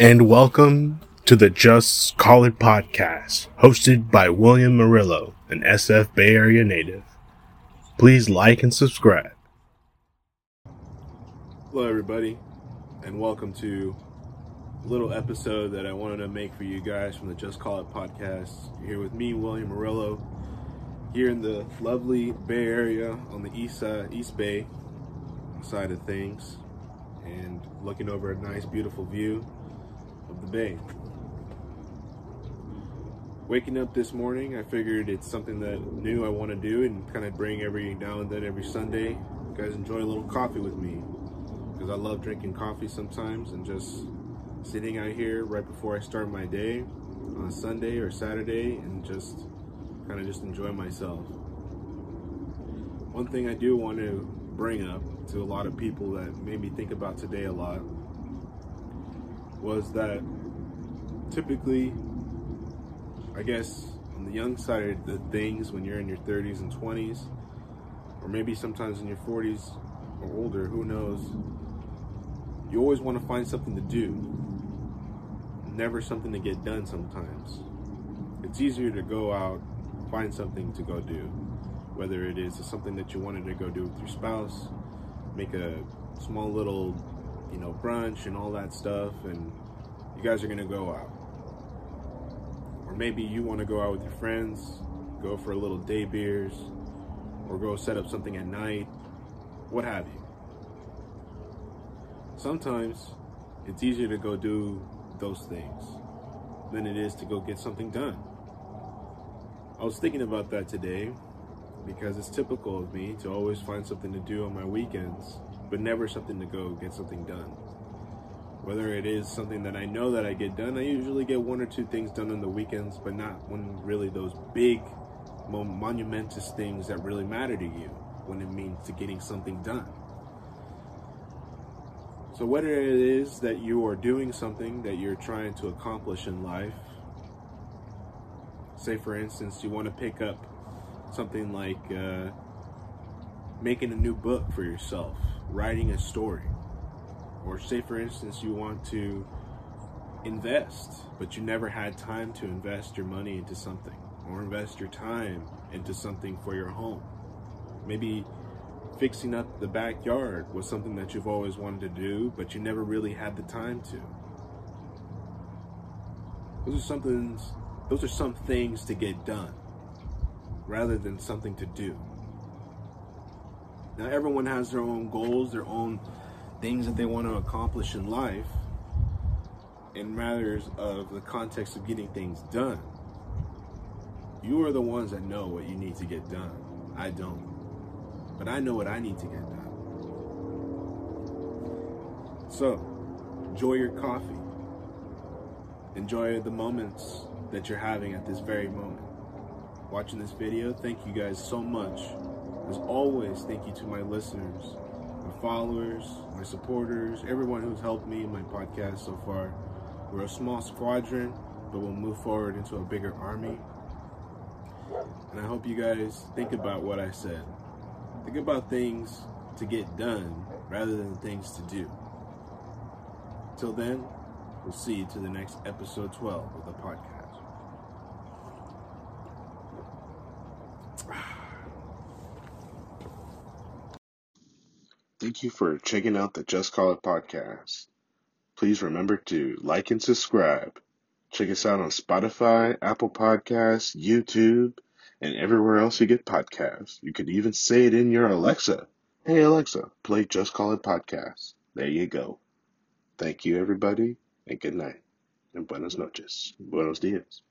and welcome to the Just Call It podcast, hosted by William Murillo, an SF Bay Area native. Please like and subscribe. Hello, everybody, and welcome to a little episode that I wanted to make for you guys from the Just Call It podcast. You're here with me, William Murillo, here in the lovely Bay Area on the east side, East Bay side of things, and looking over a nice, beautiful view the bay. Waking up this morning, I figured it's something that new I want to do and kind of bring every now and then, every Sunday. You guys enjoy a little coffee with me because I love drinking coffee sometimes and just sitting out here right before I start my day on a Sunday or Saturday and just kind of just enjoy myself. One thing I do want to bring up to a lot of people that made me think about today a lot was that typically, I guess, on the young side of the things, when you're in your 30s and 20s, or maybe sometimes in your 40s or older, who knows, you always want to find something to do, never something to get done sometimes. It's easier to go out, find something to go do, whether it is something that you wanted to go do with your spouse, make a small little you know, brunch and all that stuff, and you guys are gonna go out. Or maybe you wanna go out with your friends, go for a little day beers, or go set up something at night, what have you. Sometimes it's easier to go do those things than it is to go get something done. I was thinking about that today because it's typical of me to always find something to do on my weekends but never something to go get something done. Whether it is something that I know that I get done, I usually get one or two things done on the weekends, but not when really those big, monumentous things that really matter to you when it means to getting something done. So, whether it is that you are doing something that you're trying to accomplish in life, say for instance, you want to pick up something like uh, making a new book for yourself, writing a story. Or say for instance you want to invest, but you never had time to invest your money into something or invest your time into something for your home. Maybe fixing up the backyard was something that you've always wanted to do, but you never really had the time to. Those are something those are some things to get done rather than something to do. Now, everyone has their own goals, their own things that they want to accomplish in life, in matters of the context of getting things done. You are the ones that know what you need to get done. I don't. But I know what I need to get done. So, enjoy your coffee. Enjoy the moments that you're having at this very moment. Watching this video, thank you guys so much as always, thank you to my listeners, my followers, my supporters, everyone who's helped me in my podcast so far. We're a small squadron, but we'll move forward into a bigger army. And I hope you guys think about what I said. Think about things to get done rather than things to do. Till then, we'll see you to the next episode 12 of the podcast. Thank you for checking out the Just Call It podcast. Please remember to like and subscribe. Check us out on Spotify, Apple Podcasts, YouTube, and everywhere else you get podcasts. You could even say it in your Alexa. Hey Alexa, play Just Call It podcast. There you go. Thank you everybody, and good night. And buenas noches. Buenos dias.